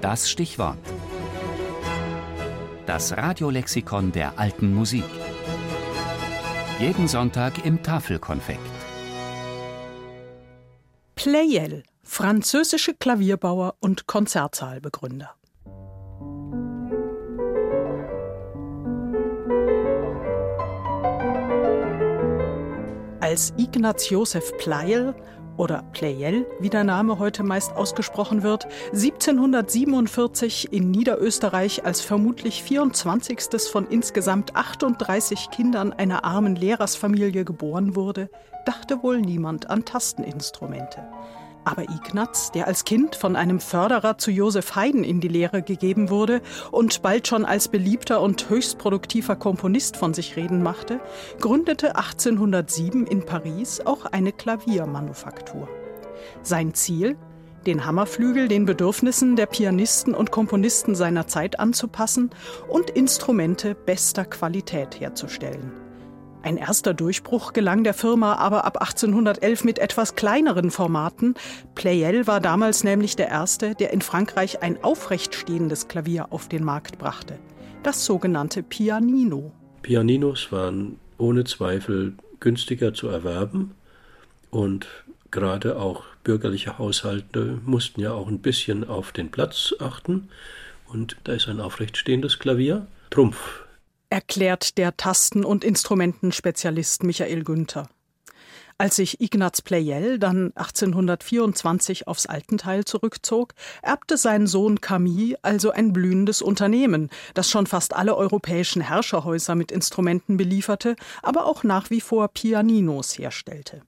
Das Stichwort. Das Radiolexikon der alten Musik. Jeden Sonntag im Tafelkonfekt. Pleyel, französische Klavierbauer und Konzertsaalbegründer. Als Ignaz Josef Pleyel oder Pleyel, wie der Name heute meist ausgesprochen wird, 1747 in Niederösterreich als vermutlich 24. von insgesamt 38 Kindern einer armen Lehrersfamilie geboren wurde, dachte wohl niemand an Tasteninstrumente. Aber Ignaz, der als Kind von einem Förderer zu Josef Haydn in die Lehre gegeben wurde und bald schon als beliebter und höchst produktiver Komponist von sich reden machte, gründete 1807 in Paris auch eine Klaviermanufaktur. Sein Ziel? Den Hammerflügel den Bedürfnissen der Pianisten und Komponisten seiner Zeit anzupassen und Instrumente bester Qualität herzustellen. Ein erster Durchbruch gelang der Firma aber ab 1811 mit etwas kleineren Formaten. Pleyel war damals nämlich der erste, der in Frankreich ein aufrecht stehendes Klavier auf den Markt brachte. Das sogenannte Pianino. Pianinos waren ohne Zweifel günstiger zu erwerben und gerade auch bürgerliche Haushalte mussten ja auch ein bisschen auf den Platz achten und da ist ein aufrecht stehendes Klavier Trumpf erklärt der Tasten- und Instrumentenspezialist Michael Günther. Als sich Ignaz Pleyel dann 1824 aufs Altenteil zurückzog, erbte sein Sohn Camille also ein blühendes Unternehmen, das schon fast alle europäischen Herrscherhäuser mit Instrumenten belieferte, aber auch nach wie vor Pianinos herstellte.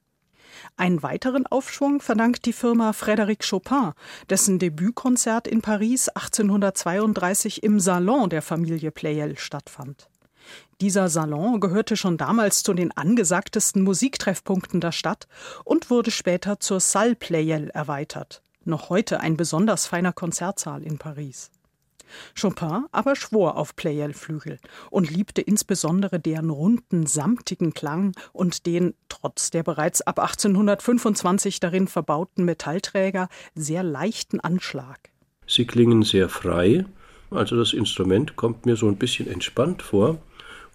Einen weiteren Aufschwung verdankt die Firma Frédéric Chopin, dessen Debütkonzert in Paris 1832 im Salon der Familie Pleyel stattfand. Dieser Salon gehörte schon damals zu den angesagtesten Musiktreffpunkten der Stadt und wurde später zur Salle Pleyel erweitert. Noch heute ein besonders feiner Konzertsaal in Paris. Chopin aber schwor auf Pleyel-Flügel und liebte insbesondere deren runden, samtigen Klang und den, trotz der bereits ab 1825 darin verbauten Metallträger, sehr leichten Anschlag. Sie klingen sehr frei, also das Instrument kommt mir so ein bisschen entspannt vor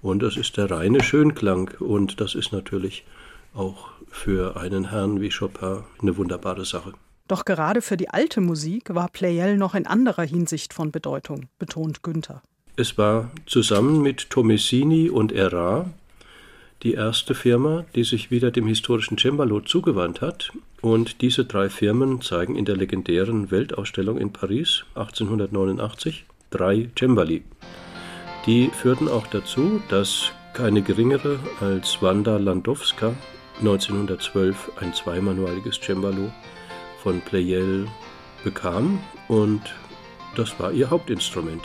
und das ist der reine Schönklang. Und das ist natürlich auch für einen Herrn wie Chopin eine wunderbare Sache. Doch gerade für die alte Musik war Pleyel noch in anderer Hinsicht von Bedeutung, betont Günther. Es war zusammen mit Tomesini und Erard die erste Firma, die sich wieder dem historischen Cembalo zugewandt hat. Und diese drei Firmen zeigen in der legendären Weltausstellung in Paris 1889 drei Cembali. Die führten auch dazu, dass keine geringere als Wanda Landowska 1912 ein zweimanualiges Cembalo von Pleyel bekam und das war ihr Hauptinstrument.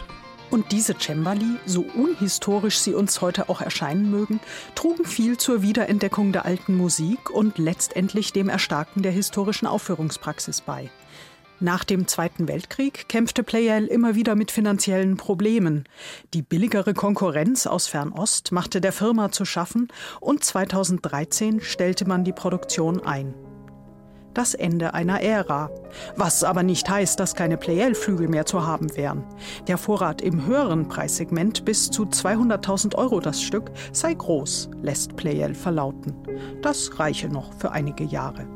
Und diese Cembali, so unhistorisch sie uns heute auch erscheinen mögen, trugen viel zur Wiederentdeckung der alten Musik und letztendlich dem Erstarken der historischen Aufführungspraxis bei. Nach dem Zweiten Weltkrieg kämpfte Pleyel immer wieder mit finanziellen Problemen. Die billigere Konkurrenz aus Fernost machte der Firma zu schaffen und 2013 stellte man die Produktion ein. Das Ende einer Ära. Was aber nicht heißt, dass keine Pleyel-Flügel mehr zu haben wären. Der Vorrat im höheren Preissegment bis zu 200.000 Euro das Stück sei groß, lässt Pleyel verlauten. Das reiche noch für einige Jahre.